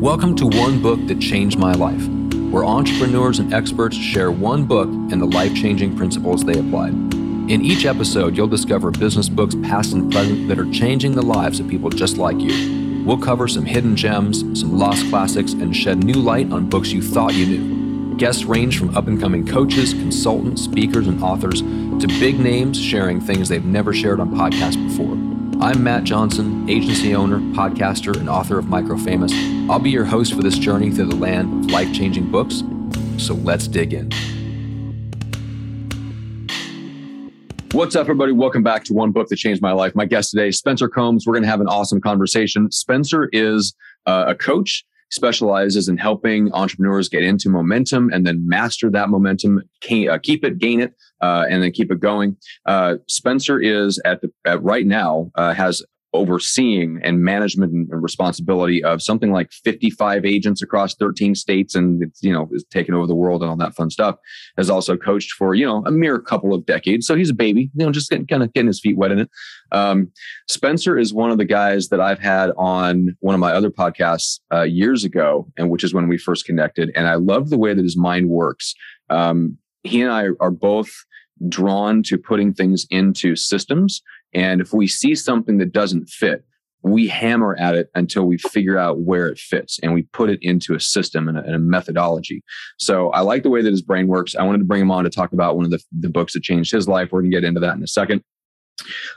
Welcome to One Book That Changed My Life, where entrepreneurs and experts share one book and the life changing principles they applied. In each episode, you'll discover business books past and present that are changing the lives of people just like you. We'll cover some hidden gems, some lost classics, and shed new light on books you thought you knew. Guests range from up and coming coaches, consultants, speakers, and authors to big names sharing things they've never shared on podcasts before. I'm Matt Johnson, agency owner, podcaster, and author of Microfamous. I'll be your host for this journey through the land of life changing books. So let's dig in. What's up, everybody? Welcome back to One Book That Changed My Life. My guest today, is Spencer Combs. We're going to have an awesome conversation. Spencer is uh, a coach specializes in helping entrepreneurs get into momentum and then master that momentum, uh, keep it, gain it, uh, and then keep it going. Uh, Spencer is at the at right now uh, has overseeing and management and responsibility of something like 55 agents across 13 states and it's you know is taking over the world and all that fun stuff has also coached for you know a mere couple of decades. So he's a baby you know just getting, kind of getting his feet wet in it. Um, spencer is one of the guys that i've had on one of my other podcasts uh, years ago and which is when we first connected and i love the way that his mind works. Um, he and i are both drawn to putting things into systems and if we see something that doesn't fit, we hammer at it until we figure out where it fits and we put it into a system and a, and a, methodology. So I like the way that his brain works. I wanted to bring him on to talk about one of the, the books that changed his life. We're going to get into that in a second.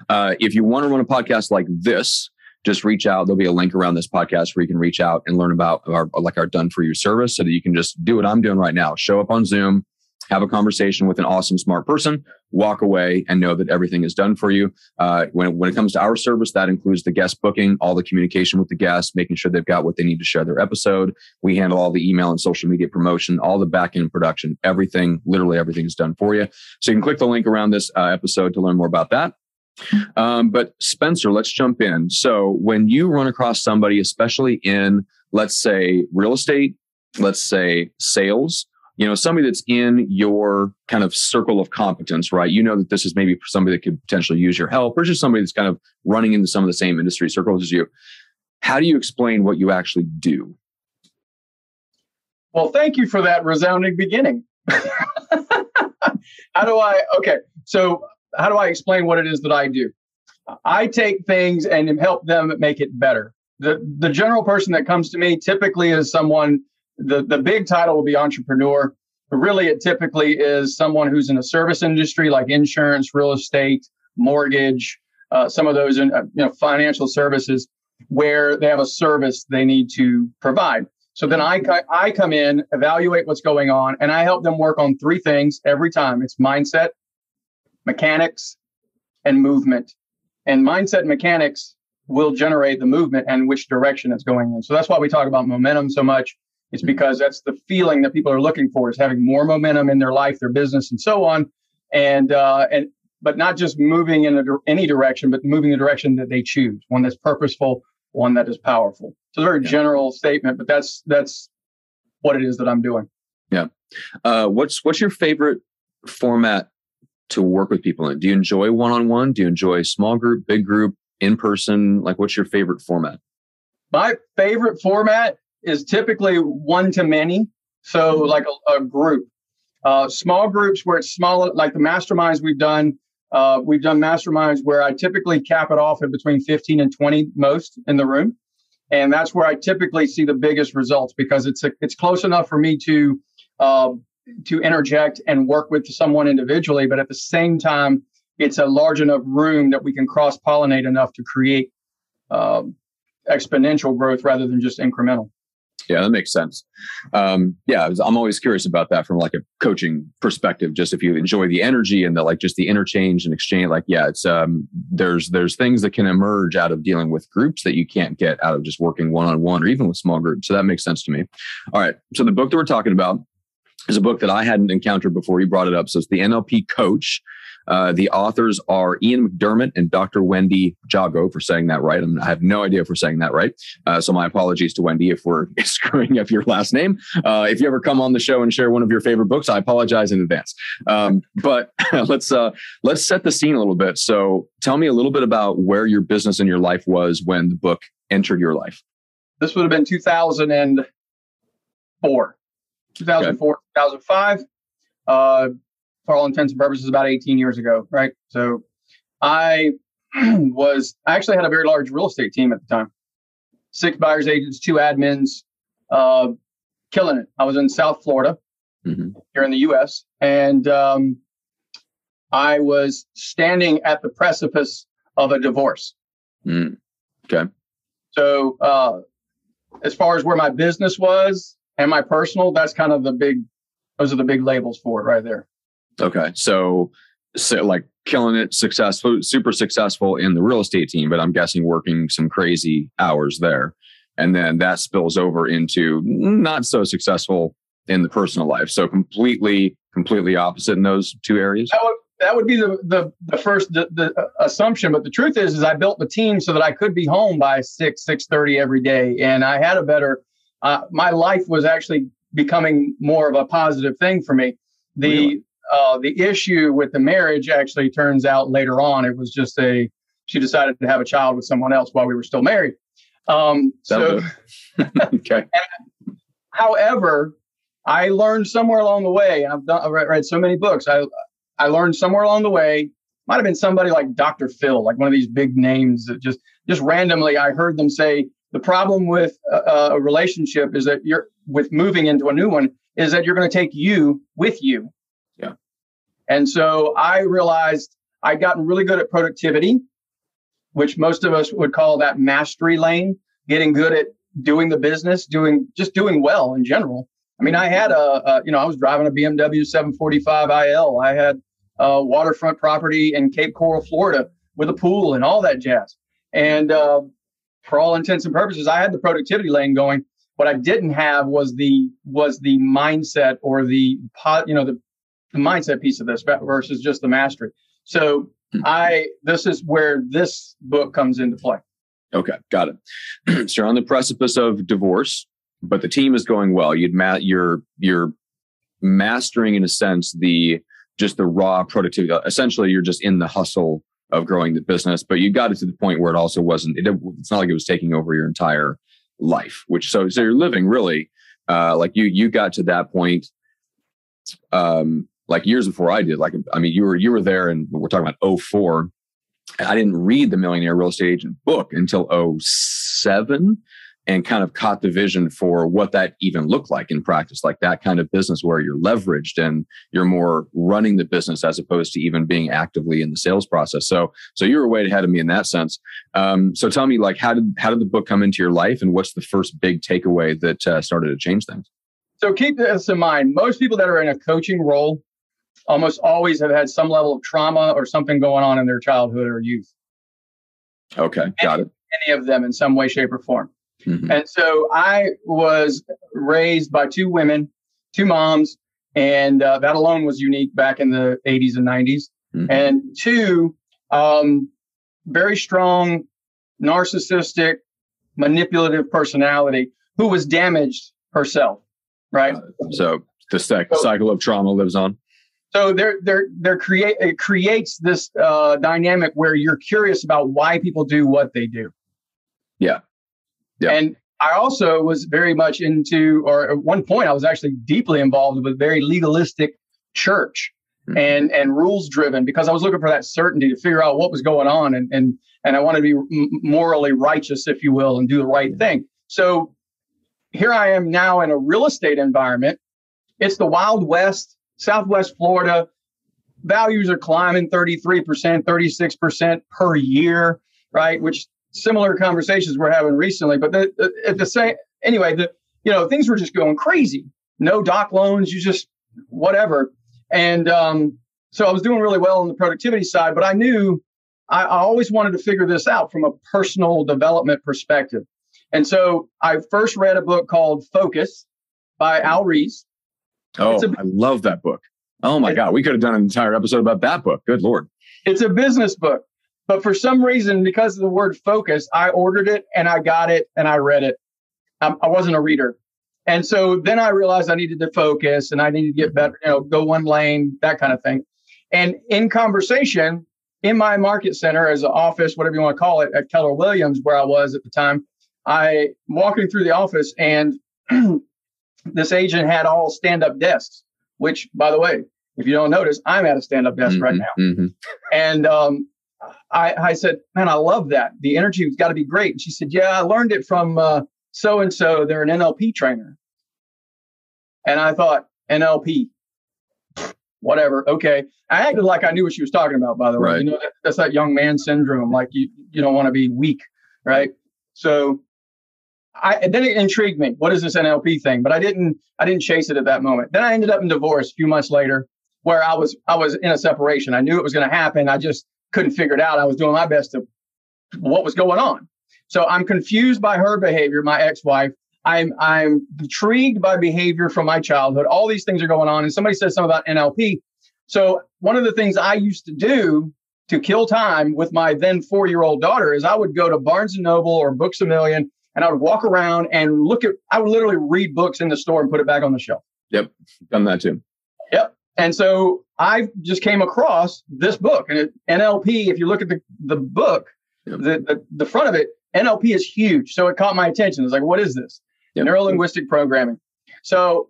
Uh, if you want to run a podcast like this, just reach out. There'll be a link around this podcast where you can reach out and learn about our like our done for you service so that you can just do what I'm doing right now. Show up on Zoom, have a conversation with an awesome, smart person, walk away and know that everything is done for you. Uh, when, when it comes to our service, that includes the guest booking, all the communication with the guests, making sure they've got what they need to share their episode. We handle all the email and social media promotion, all the back end production, everything, literally everything is done for you. So you can click the link around this uh, episode to learn more about that. Um, but Spencer, let's jump in. So when you run across somebody, especially in, let's say, real estate, let's say sales, you know somebody that's in your kind of circle of competence right? You know that this is maybe somebody that could potentially use your help or just somebody that's kind of running into some of the same industry circles as you. How do you explain what you actually do? Well thank you for that resounding beginning. How do i okay so how do i explain what it is that i do? I take things and help them make it better. The the general person that comes to me typically is someone the, the big title will be entrepreneur, but really it typically is someone who's in the service industry like insurance, real estate, mortgage, uh, some of those in, uh, you know financial services where they have a service they need to provide. So then I, I come in, evaluate what's going on, and I help them work on three things every time. It's mindset, mechanics, and movement. And mindset and mechanics will generate the movement and which direction it's going in. So that's why we talk about momentum so much it's because that's the feeling that people are looking for is having more momentum in their life, their business, and so on. And uh, and but not just moving in a, any direction, but moving the direction that they choose, one that's purposeful, one that is powerful. So it's a very yeah. general statement, but that's that's what it is that I'm doing. Yeah. Uh, what's what's your favorite format to work with people in? Do you enjoy one on one? Do you enjoy small group, big group, in person? Like, what's your favorite format? My favorite format is typically one to many. So mm-hmm. like a, a group, uh, small groups where it's smaller, like the masterminds we've done. Uh, we've done masterminds where I typically cap it off at between 15 and 20 most in the room. And that's where I typically see the biggest results because it's a, it's close enough for me to uh, to interject and work with someone individually, but at the same time, it's a large enough room that we can cross pollinate enough to create uh, exponential growth rather than just incremental. Yeah, that makes sense. Um, yeah, I'm always curious about that from like a coaching perspective. Just if you enjoy the energy and the like, just the interchange and exchange. Like, yeah, it's um, there's there's things that can emerge out of dealing with groups that you can't get out of just working one on one or even with small groups. So that makes sense to me. All right, so the book that we're talking about is a book that I hadn't encountered before. You brought it up, so it's the NLP Coach. Uh, the authors are Ian McDermott and Dr. Wendy Jago for saying that right. I have no idea if we're saying that right. Uh, so my apologies to Wendy if we're screwing up your last name. Uh, if you ever come on the show and share one of your favorite books, I apologize in advance. Um, but let's uh, let's set the scene a little bit. So tell me a little bit about where your business and your life was when the book entered your life. this would have been 2004, 2004, okay. 2005. For all intents and purposes, about 18 years ago, right? So I was, I actually had a very large real estate team at the time six buyers agents, two admins, uh, killing it. I was in South Florida mm-hmm. here in the US, and um, I was standing at the precipice of a divorce. Mm. Okay. So, uh, as far as where my business was and my personal, that's kind of the big, those are the big labels for it right there. Okay. So, so like killing it, successful, super successful in the real estate team, but I'm guessing working some crazy hours there. And then that spills over into not so successful in the personal life. So completely, completely opposite in those two areas. That would, that would be the, the, the first the, the assumption. But the truth is, is I built the team so that I could be home by six, six thirty every day. And I had a better, uh, my life was actually becoming more of a positive thing for me. The, really? Uh, the issue with the marriage actually turns out later on it was just a she decided to have a child with someone else while we were still married. Um, so, okay. however, I learned somewhere along the way. I've done I've read, read so many books. I I learned somewhere along the way. Might have been somebody like Dr. Phil, like one of these big names that just just randomly I heard them say the problem with a, a relationship is that you're with moving into a new one is that you're going to take you with you and so I realized I'd gotten really good at productivity, which most of us would call that mastery lane, getting good at doing the business, doing just doing well in general. I mean, I had a, a you know, I was driving a BMW 745 IL. I had a waterfront property in Cape Coral, Florida, with a pool and all that jazz. And uh, for all intents and purposes, I had the productivity lane going. What I didn't have was the was the mindset or the you know the the mindset piece of this versus just the mastery. So hmm. I this is where this book comes into play. Okay, got it. so you're on the precipice of divorce, but the team is going well. You'd ma- you're you're mastering in a sense the just the raw productivity. Essentially, you're just in the hustle of growing the business, but you got it to the point where it also wasn't. It, it's not like it was taking over your entire life. Which so so you're living really uh, like you you got to that point um, like years before I did. Like, I mean, you were you were there, and we're talking about 04. I didn't read the Millionaire Real Estate Agent book until 07 and kind of caught the vision for what that even looked like in practice, like that kind of business where you're leveraged and you're more running the business as opposed to even being actively in the sales process. So, so you were way ahead of me in that sense. Um, so tell me, like, how did how did the book come into your life, and what's the first big takeaway that uh, started to change things? So keep this in mind. Most people that are in a coaching role almost always have had some level of trauma or something going on in their childhood or youth. Okay, got any, it. Any of them in some way, shape, or form. Mm-hmm. And so I was raised by two women, two moms, and uh, that alone was unique back in the 80s and 90s. Mm-hmm. And two, um, very strong, narcissistic, manipulative personality who was damaged herself. Right. Uh, so the sec- cycle of trauma lives on. So there, there, there create it creates this uh, dynamic where you're curious about why people do what they do. Yeah, yeah. And I also was very much into, or at one point, I was actually deeply involved with very legalistic church mm-hmm. and and rules driven because I was looking for that certainty to figure out what was going on and and and I wanted to be morally righteous, if you will, and do the right thing. So here I am now in a real estate environment. It's the Wild West Southwest Florida, values are climbing 33%, 36% per year, right? Which similar conversations we're having recently. But the, the, at the same, anyway, the, you know, things were just going crazy. No doc loans, you just whatever. And um, so I was doing really well on the productivity side, but I knew I, I always wanted to figure this out from a personal development perspective. And so I first read a book called Focus by Al Ries. Oh, a, I love that book. Oh my God, we could have done an entire episode about that book. Good Lord. It's a business book. But for some reason, because of the word focus, I ordered it and I got it and I read it. Um, I wasn't a reader. And so then I realized I needed to focus and I needed to get better, you know, go one lane, that kind of thing. And in conversation in my market center as an office, whatever you want to call it, at Keller Williams, where I was at the time, I walking through the office and this agent had all stand up desks, which, by the way, if you don't notice, I'm at a stand up desk mm-hmm, right now. Mm-hmm. And um, I, I, said, Man, I love that. The energy's got to be great. And she said, Yeah, I learned it from so and so. They're an NLP trainer. And I thought, NLP, whatever. Okay. I acted like I knew what she was talking about, by the way. Right. You know, that, that's that young man syndrome. Like you, you don't want to be weak. Right. So I then it intrigued me. What is this NLP thing? But I didn't I didn't chase it at that moment. Then I ended up in divorce a few months later, where I was I was in a separation. I knew it was going to happen. I just couldn't figure it out. I was doing my best to what was going on. So I'm confused by her behavior, my ex-wife. I'm I'm intrigued by behavior from my childhood. All these things are going on. And somebody says something about NLP. So one of the things I used to do to kill time with my then four-year-old daughter is I would go to Barnes and Noble or Books a Million and I would walk around and look at, I would literally read books in the store and put it back on the shelf. Yep. Done that too. Yep. And so I just came across this book and it, NLP, if you look at the, the book, yep. the, the, the front of it, NLP is huge. So it caught my attention. It's like, what is this? Yep. Neuro linguistic programming. So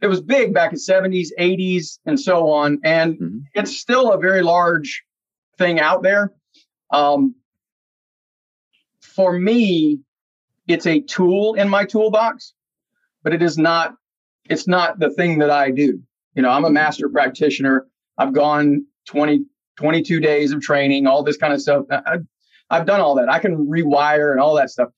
it was big back in 70s, 80s, and so on. And mm-hmm. it's still a very large thing out there. Um, for me, it's a tool in my toolbox, but it is not it's not the thing that I do. You know, I'm a master practitioner. I've gone 20 22 days of training, all this kind of stuff. I, have done all that. I can rewire and all that stuff.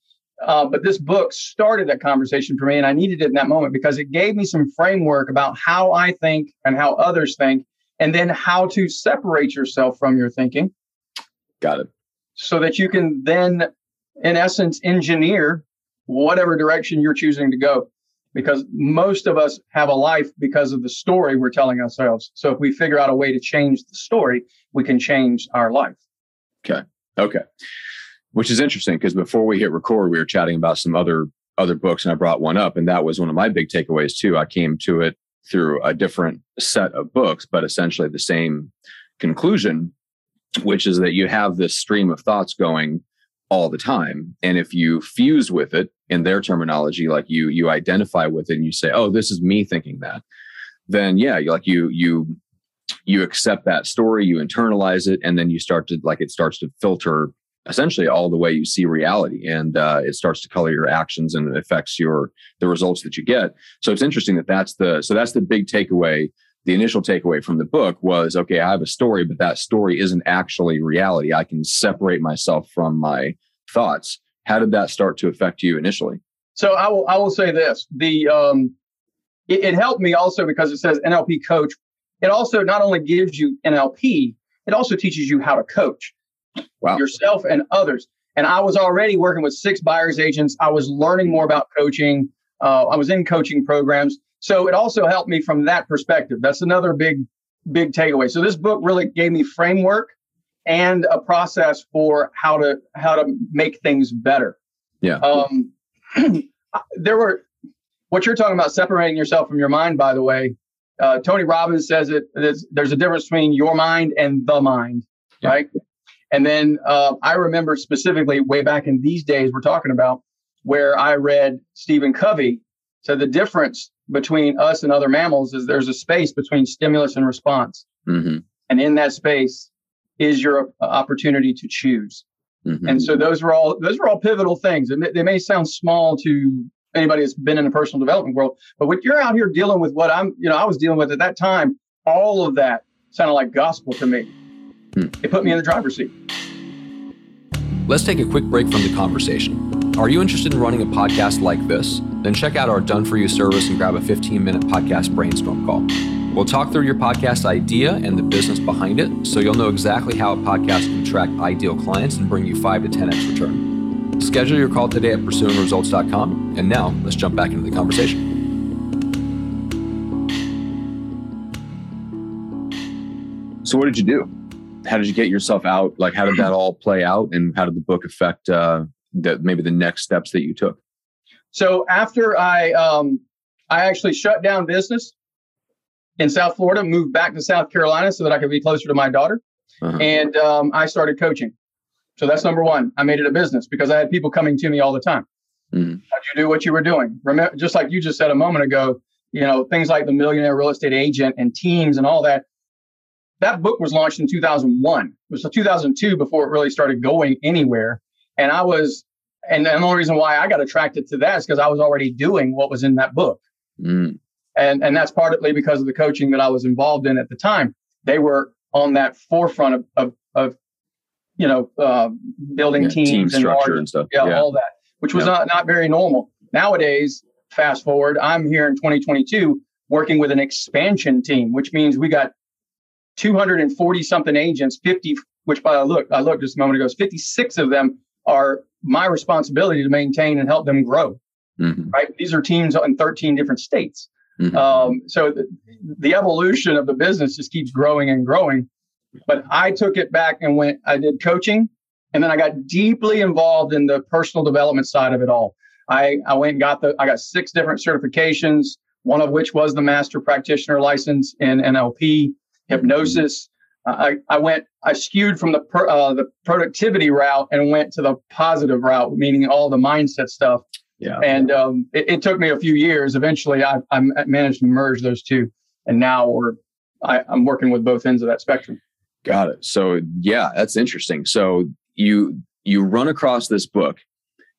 Uh, but this book started that conversation for me, and I needed it in that moment because it gave me some framework about how I think and how others think, and then how to separate yourself from your thinking. Got it. So that you can then in essence, engineer whatever direction you're choosing to go. Because most of us have a life because of the story we're telling ourselves. So if we figure out a way to change the story, we can change our life. Okay. Okay. Which is interesting because before we hit record, we were chatting about some other other books and I brought one up and that was one of my big takeaways too. I came to it through a different set of books, but essentially the same conclusion, which is that you have this stream of thoughts going all the time. And if you fuse with it in their terminology like you you identify with it and you say oh this is me thinking that then yeah you like you you you accept that story you internalize it and then you start to like it starts to filter essentially all the way you see reality. And uh, it starts to color your actions and it affects your the results that you get. So it's interesting that that's the so that's the big takeaway. The initial takeaway from the book was okay, I have a story, but that story isn't actually reality. I can separate myself from my thoughts. How did that start to affect you initially? So I will I will say this. The um it, it helped me also because it says NLP coach. It also not only gives you NLP, it also teaches you how to coach wow. yourself and others. And I was already working with six buyers agents. I was learning more about coaching. Uh, I was in coaching programs. So it also helped me from that perspective. That's another big, big takeaway. So this book really gave me framework and a process for how to how to make things better. Yeah. Um, there were what you're talking about separating yourself from your mind. By the way, uh, Tony Robbins says it. There's, there's a difference between your mind and the mind, yeah. right? And then uh, I remember specifically way back in these days we're talking about where I read Stephen Covey. So the difference between us and other mammals is there's a space between stimulus and response. Mm-hmm. And in that space is your uh, opportunity to choose. Mm-hmm. And so those are all those are all pivotal things. And they may sound small to anybody that's been in the personal development world, but when you're out here dealing with what I'm, you know, I was dealing with at that time, all of that sounded like gospel to me. Hmm. It put me in the driver's seat. Let's take a quick break from the conversation. Are you interested in running a podcast like this? Then check out our Done For You service and grab a 15 minute podcast brainstorm call. We'll talk through your podcast idea and the business behind it so you'll know exactly how a podcast can attract ideal clients and bring you 5 to 10x return. Schedule your call today at pursuingresults.com. And now let's jump back into the conversation. So, what did you do? How did you get yourself out? Like, how did that all play out? And how did the book affect uh, the, maybe the next steps that you took? So after I um, I actually shut down business in South Florida, moved back to South Carolina so that I could be closer to my daughter, uh-huh. and um, I started coaching. So that's number one. I made it a business because I had people coming to me all the time. Mm-hmm. How'd you do what you were doing? Remember, just like you just said a moment ago, you know, things like the millionaire real estate agent and teams and all that. That book was launched in 2001. It was 2002 before it really started going anywhere. And I was, and the only reason why I got attracted to that is because I was already doing what was in that book. Mm. And, and that's partly because of the coaching that I was involved in at the time. They were on that forefront of, of, of you know, uh, building yeah, teams team structure and, and stuff. Yeah, yeah, all that, which was yeah. not, not very normal. Nowadays, fast forward, I'm here in 2022 working with an expansion team, which means we got 240 something agents, 50, which by the look, I looked just a moment ago, 56 of them are my responsibility to maintain and help them grow. Mm-hmm. Right. These are teams in 13 different states. Mm-hmm. Um, so the, the evolution of the business just keeps growing and growing. But I took it back and went, I did coaching and then I got deeply involved in the personal development side of it all. I, I went and got the, I got six different certifications, one of which was the master practitioner license in NLP, hypnosis. I, I went, I skewed from the, uh, the productivity route and went to the positive route, meaning all the mindset stuff. Yeah. And um, it, it, took me a few years. Eventually, I, I managed to merge those two. And now we're, I, I'm working with both ends of that spectrum. Got it. So yeah, that's interesting. So you you run across this book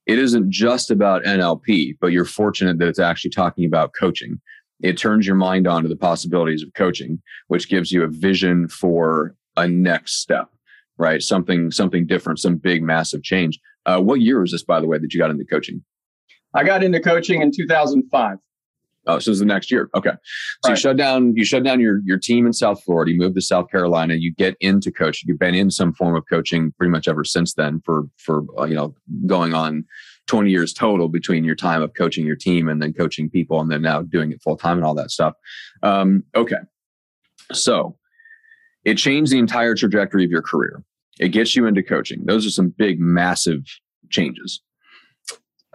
it isn't just about NLP, but you're fortunate that it's actually talking about coaching. It turns your mind on to the possibilities of coaching, which gives you a vision for a next step, right? Something, something different, some big, massive change. Uh, what year was this, by the way, that you got into coaching? I got into coaching in 2005. Oh, so it was the next year. Okay. So right. you shut down you shut down your your team in South Florida. You moved to South Carolina. You get into coaching. You've been in some form of coaching pretty much ever since then. For for uh, you know going on twenty years total between your time of coaching your team and then coaching people and then now doing it full time and all that stuff. Um, okay. So it changed the entire trajectory of your career. It gets you into coaching. Those are some big, massive changes.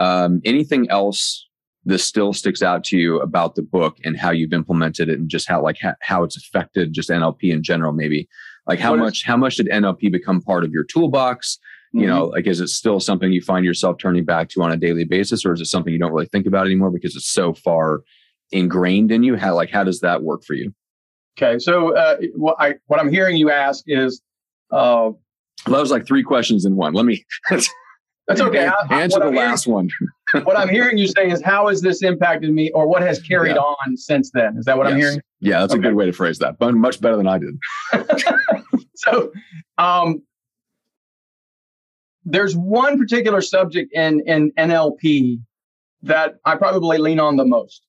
Um, anything else that still sticks out to you about the book and how you've implemented it and just how like ha- how it's affected just NLP in general maybe? Like how what much is- how much did NLP become part of your toolbox? You mm-hmm. know like is it still something you find yourself turning back to on a daily basis or is it something you don't really think about anymore because it's so far ingrained in you? How like how does that work for you? Okay so uh, what i what i'm hearing you ask is uh, well, that was like three questions in one. Let me that's okay I, answer the last hearing, one what I'm hearing you say is how has this impacted me or what has carried yeah. on since then? Is that what yes. I'm hearing? Yeah, that's okay. a good way to phrase that. But much better than I did. so um, there's one particular subject in, in NLP that I probably lean on the most.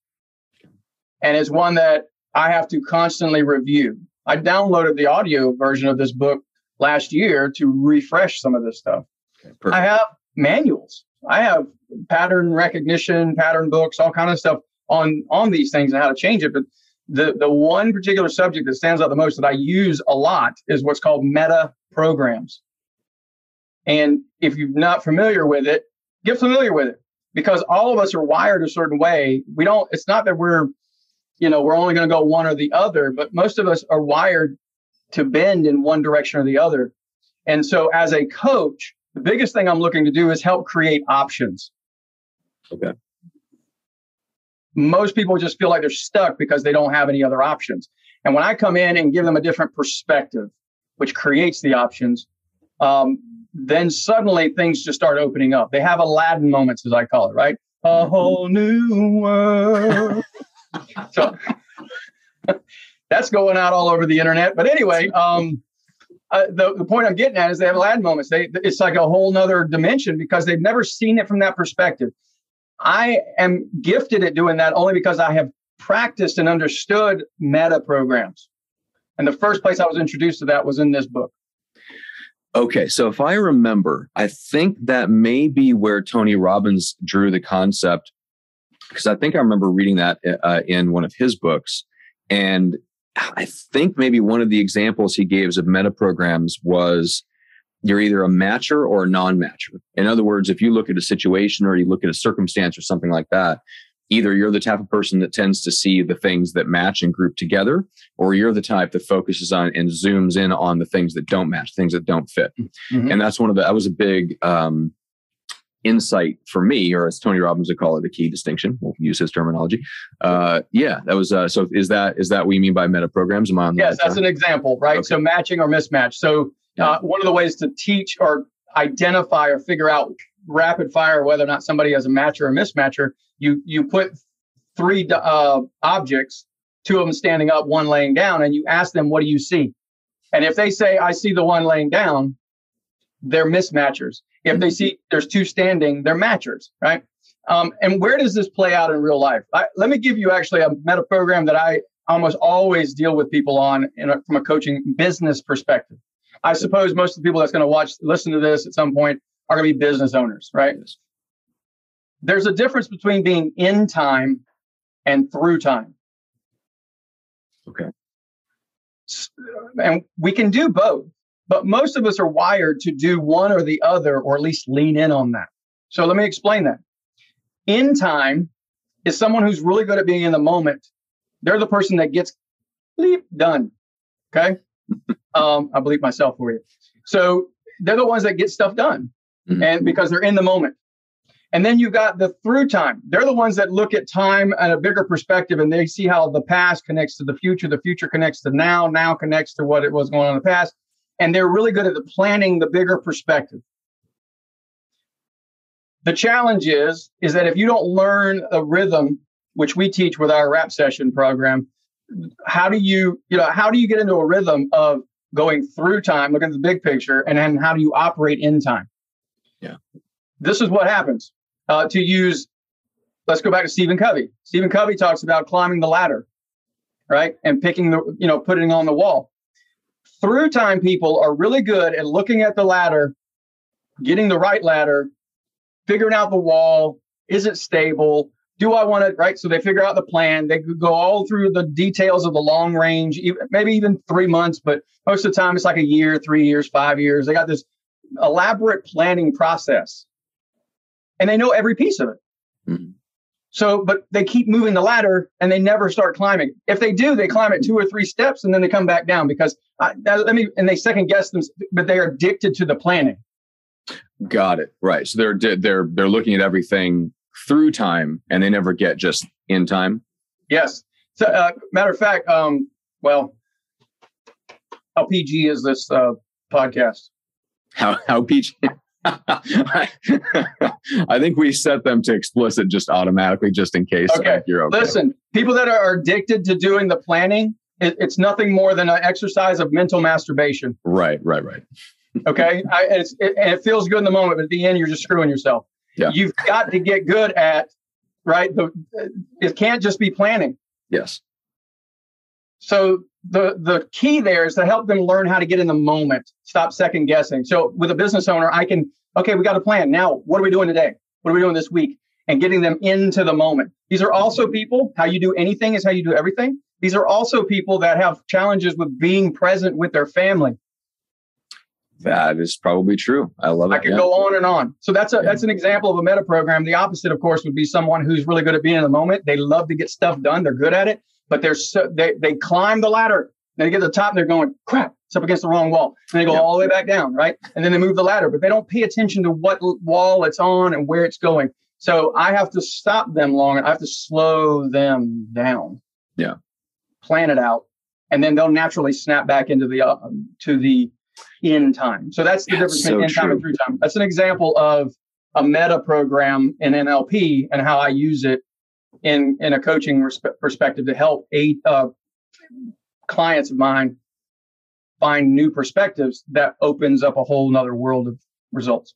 And it's one that I have to constantly review. I downloaded the audio version of this book last year to refresh some of this stuff. Okay, I have manuals. I have pattern recognition, pattern books, all kind of stuff on on these things and how to change it. But the the one particular subject that stands out the most that I use a lot is what's called meta programs. And if you're not familiar with it, get familiar with it because all of us are wired a certain way. We don't. It's not that we're, you know, we're only going to go one or the other, but most of us are wired to bend in one direction or the other. And so, as a coach, the biggest thing I'm looking to do is help create options. Okay. Most people just feel like they're stuck because they don't have any other options. And when I come in and give them a different perspective, which creates the options, um, then suddenly things just start opening up. They have Aladdin moments, as I call it, right? A mm-hmm. whole new world. so that's going out all over the internet. But anyway, um, uh, the, the point I'm getting at is they have Aladdin moments. They, it's like a whole nother dimension because they've never seen it from that perspective. I am gifted at doing that only because I have practiced and understood meta programs. And the first place I was introduced to that was in this book. Okay, so if I remember, I think that may be where Tony Robbins drew the concept, because I think I remember reading that uh, in one of his books. And I think maybe one of the examples he gives of meta programs was you're either a matcher or a non-matcher. In other words, if you look at a situation or you look at a circumstance or something like that, either you're the type of person that tends to see the things that match and group together, or you're the type that focuses on and zooms in on the things that don't match, things that don't fit. Mm-hmm. And that's one of the that was a big um, insight for me, or as Tony Robbins would call it, a key distinction. We'll use his terminology. Uh, yeah, that was uh, so. Is that is that what you mean by meta programs? Am I on yes, that's an example, right? Okay. So matching or mismatch. So uh, one of the ways to teach or identify or figure out rapid fire whether or not somebody has a matcher or a mismatcher, you you put three uh, objects, two of them standing up, one laying down, and you ask them, "What do you see?" And if they say, "I see the one laying down," they're mismatchers. If they see there's two standing, they're matchers, right? Um, and where does this play out in real life? I, let me give you actually a meta program that I almost always deal with people on a, from a coaching business perspective. I suppose most of the people that's going to watch, listen to this at some point are going to be business owners, right? There's a difference between being in time and through time. Okay. And we can do both. But most of us are wired to do one or the other, or at least lean in on that. So let me explain that. In time is someone who's really good at being in the moment. They're the person that gets bleep done. Okay. um, I believe myself for you. So they're the ones that get stuff done. Mm-hmm. And because they're in the moment. And then you've got the through time. They're the ones that look at time at a bigger perspective and they see how the past connects to the future, the future connects to now, now connects to what it was going on in the past and they're really good at the planning the bigger perspective. The challenge is is that if you don't learn a rhythm, which we teach with our rap session program, how do you you know how do you get into a rhythm of going through time, looking at the big picture, and then how do you operate in time? Yeah, this is what happens. Uh, to use, let's go back to Stephen Covey. Stephen Covey talks about climbing the ladder, right, and picking the you know putting on the wall through time people are really good at looking at the ladder, getting the right ladder, figuring out the wall. Is it stable? Do I want it right? So they figure out the plan. They could go all through the details of the long range, maybe even three months, but most of the time it's like a year, three years, five years. They got this elaborate planning process and they know every piece of it. Mm-hmm. So, but they keep moving the ladder and they never start climbing. If they do, they climb it two or three steps and then they come back down because I, let me and they second guess them, but they are addicted to the planning. Got it. Right. So they're they're they're looking at everything through time and they never get just in time. Yes. So, uh, matter of fact, um, well, how PG is this uh, podcast? How how PG? I think we set them to explicit just automatically, just in case. Okay. You're okay. Listen, people that are addicted to doing the planning, it, it's nothing more than an exercise of mental masturbation. Right, right, right. okay, I, it's, it, and it feels good in the moment, but at the end, you're just screwing yourself. Yeah. You've got to get good at right. The it can't just be planning. Yes. So the the key there is to help them learn how to get in the moment, stop second guessing. So with a business owner, I can okay, we got a plan. Now, what are we doing today? What are we doing this week? And getting them into the moment. These are also people, how you do anything is how you do everything. These are also people that have challenges with being present with their family. That is probably true. I love it. I could yeah. go on and on. So that's a yeah. that's an example of a meta program. The opposite, of course, would be someone who's really good at being in the moment. They love to get stuff done. They're good at it, but they're so, they they climb the ladder. Then they get to the top and they're going, crap, it's up against the wrong wall. And they go all the way back down, right? And then they move the ladder, but they don't pay attention to what wall it's on and where it's going. So I have to stop them long. And I have to slow them down. Yeah. Plan it out, and then they'll naturally snap back into the uh, to the in time. So that's the difference between so in time and through time. That's an example of a meta program in NLP and how I use it in in a coaching perspective to help eight uh, clients of mine find new perspectives that opens up a whole nother world of results.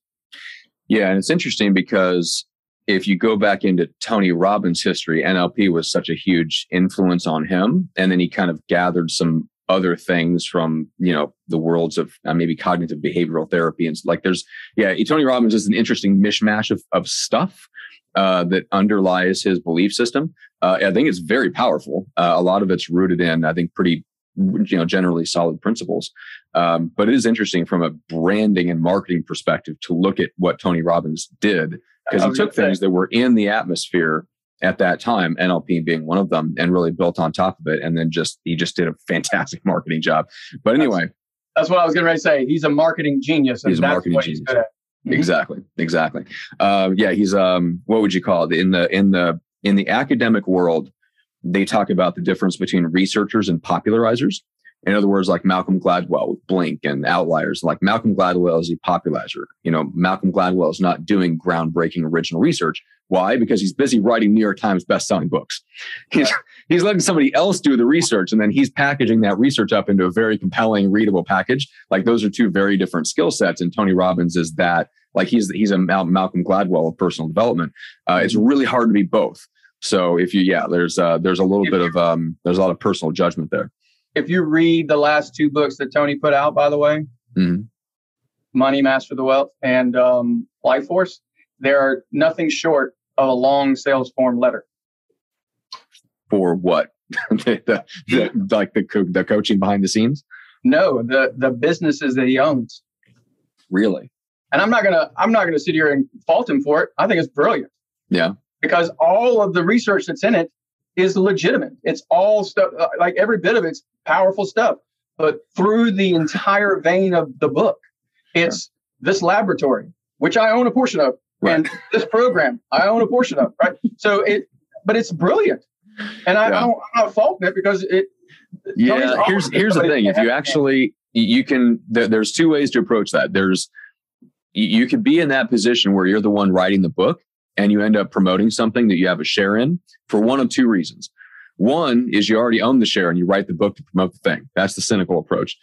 Yeah, and it's interesting because if you go back into Tony Robbins' history, NLP was such a huge influence on him, and then he kind of gathered some other things from you know the worlds of uh, maybe cognitive behavioral therapy and like there's yeah Tony Robbins is an interesting mishmash of of stuff uh, that underlies his belief system. Uh, I think it's very powerful. Uh, a lot of it's rooted in, I think, pretty you know generally solid principles. Um, but it is interesting from a branding and marketing perspective to look at what Tony Robbins did because he took things that were in the atmosphere at that time, NLP being one of them, and really built on top of it. And then just he just did a fantastic marketing job. But anyway, that's, that's what I was going to say. He's a marketing genius. he's a marketing genius. Exactly. Exactly. Uh, yeah, he's um, what would you call it in the in the in the academic world? They talk about the difference between researchers and popularizers. In other words, like Malcolm Gladwell with Blink and Outliers, like Malcolm Gladwell is a popularizer. You know, Malcolm Gladwell is not doing groundbreaking original research. Why? Because he's busy writing New York Times best-selling books. He's, he's letting somebody else do the research, and then he's packaging that research up into a very compelling, readable package. Like those are two very different skill sets. And Tony Robbins is that. Like he's he's a Malcolm Gladwell of personal development. Uh, it's really hard to be both. So if you, yeah, there's uh, there's a little bit of um, there's a lot of personal judgment there if you read the last two books that Tony put out, by the way, mm-hmm. Money Master the Wealth and um, Life Force, they are nothing short of a long sales form letter. For what? the, the, the, like the co- the coaching behind the scenes? No, the the businesses that he owns. Really? And I'm not gonna I'm not gonna sit here and fault him for it. I think it's brilliant. Yeah. Because all of the research that's in it is legitimate. It's all stuff uh, like every bit of it's powerful stuff. But through the entire vein of the book, it's sure. this laboratory, which I own a portion of, right. and this program I own a portion of. Right. So it, but it's brilliant, and I, yeah. I don't, I'm not faulting it because it. Yeah. Here's here's the thing: if you actually you can, there, there's two ways to approach that. There's you could be in that position where you're the one writing the book and you end up promoting something that you have a share in for one of two reasons. One is you already own the share and you write the book to promote the thing. That's the cynical approach.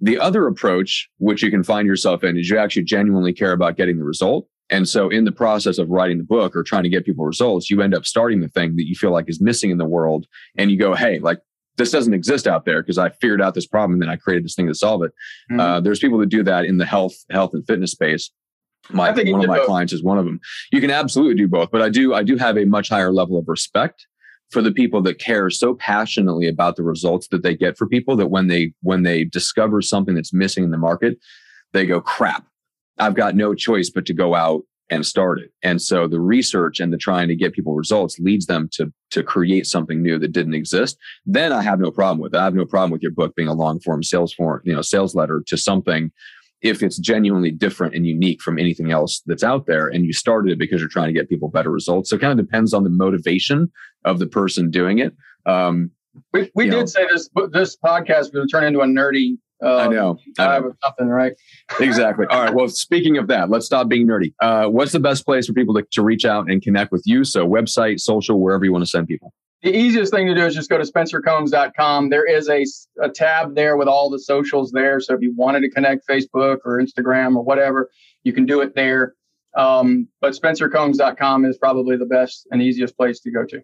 The other approach, which you can find yourself in, is you actually genuinely care about getting the result. And so, in the process of writing the book or trying to get people results, you end up starting the thing that you feel like is missing in the world. And you go, hey, like, this doesn't exist out there because I figured out this problem and then I created this thing to solve it. Mm-hmm. Uh, there's people that do that in the health, health and fitness space. My, one of my both. clients is one of them. You can absolutely do both, but I do, I do have a much higher level of respect for the people that care so passionately about the results that they get for people that when they when they discover something that's missing in the market they go crap i've got no choice but to go out and start it and so the research and the trying to get people results leads them to to create something new that didn't exist then i have no problem with it i have no problem with your book being a long form sales form you know sales letter to something if it's genuinely different and unique from anything else that's out there and you started it because you're trying to get people better results so it kind of depends on the motivation of the person doing it um, we, we did know. say this this podcast would turn into a nerdy uh, I know. I know. something, right? exactly. All right. Well, speaking of that, let's stop being nerdy. Uh, what's the best place for people to, to reach out and connect with you? So, website, social, wherever you want to send people the easiest thing to do is just go to spencercombs.com. There is a, a tab there with all the socials there. So if you wanted to connect Facebook or Instagram or whatever, you can do it there. Um, but spencercombs.com is probably the best and easiest place to go to.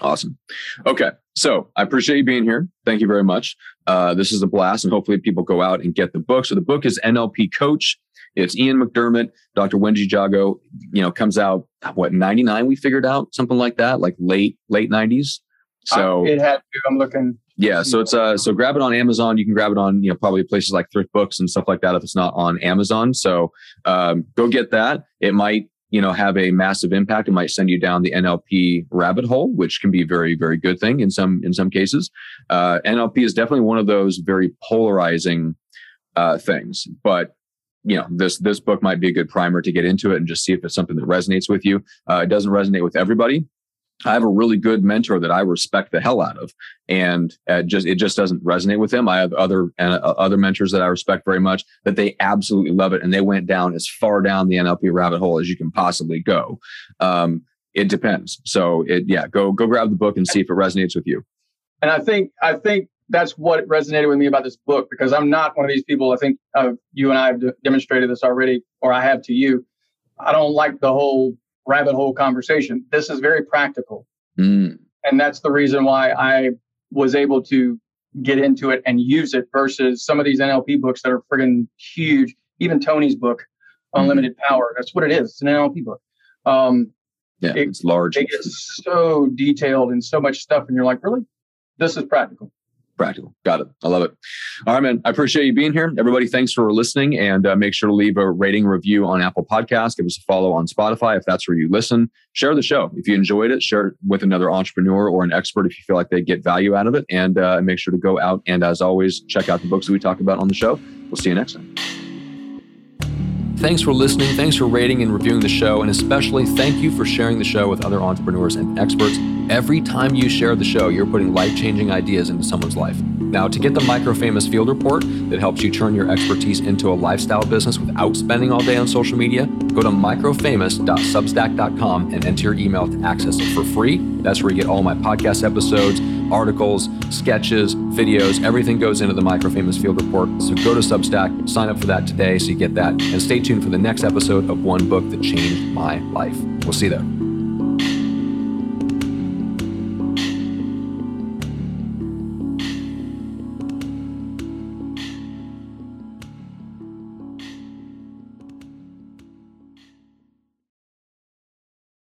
Awesome. Okay. So I appreciate you being here. Thank you very much. Uh, this is a blast, and hopefully people go out and get the book. So the book is NLP Coach. It's Ian McDermott, Dr. Wendy Jago, you know, comes out what 99 we figured out something like that, like late late 90s. So it had to. I'm looking. Yeah, so it's uh so grab it on Amazon. You can grab it on you know probably places like Thrift Books and stuff like that if it's not on Amazon. So um, go get that. It might you know have a massive impact. It might send you down the NLP rabbit hole, which can be a very very good thing in some in some cases. Uh, NLP is definitely one of those very polarizing uh, things, but you know this this book might be a good primer to get into it and just see if it's something that resonates with you. Uh, it doesn't resonate with everybody. I have a really good mentor that i respect the hell out of and uh, just it just doesn't resonate with him. I have other uh, other mentors that i respect very much that they absolutely love it and they went down as far down the nlp rabbit hole as you can possibly go. Um, it depends. So it yeah go go grab the book and see if it resonates with you. And i think i think that's what resonated with me about this book because I'm not one of these people. I think uh, you and I have demonstrated this already, or I have to you. I don't like the whole rabbit hole conversation. This is very practical. Mm. And that's the reason why I was able to get into it and use it versus some of these NLP books that are friggin' huge. Even Tony's book, mm-hmm. Unlimited mm. Power, that's what it is. It's an NLP book. Um, yeah, it, it's large. It gets so detailed and so much stuff, and you're like, really? This is practical practical. Got it. I love it. All right, man. I appreciate you being here. Everybody, thanks for listening. And uh, make sure to leave a rating review on Apple Podcasts. Give us a follow on Spotify if that's where you listen. Share the show. If you enjoyed it, share it with another entrepreneur or an expert if you feel like they get value out of it. And uh, make sure to go out and, as always, check out the books that we talk about on the show. We'll see you next time. Thanks for listening. Thanks for rating and reviewing the show. And especially thank you for sharing the show with other entrepreneurs and experts. Every time you share the show, you're putting life changing ideas into someone's life. Now, to get the Micro Famous Field Report that helps you turn your expertise into a lifestyle business without spending all day on social media, go to microfamous.substack.com and enter your email to access it for free. That's where you get all my podcast episodes, articles, sketches, videos. Everything goes into the Micro Famous Field Report. So go to Substack, sign up for that today so you get that, and stay tuned for the next episode of One Book That Changed My Life. We'll see you there.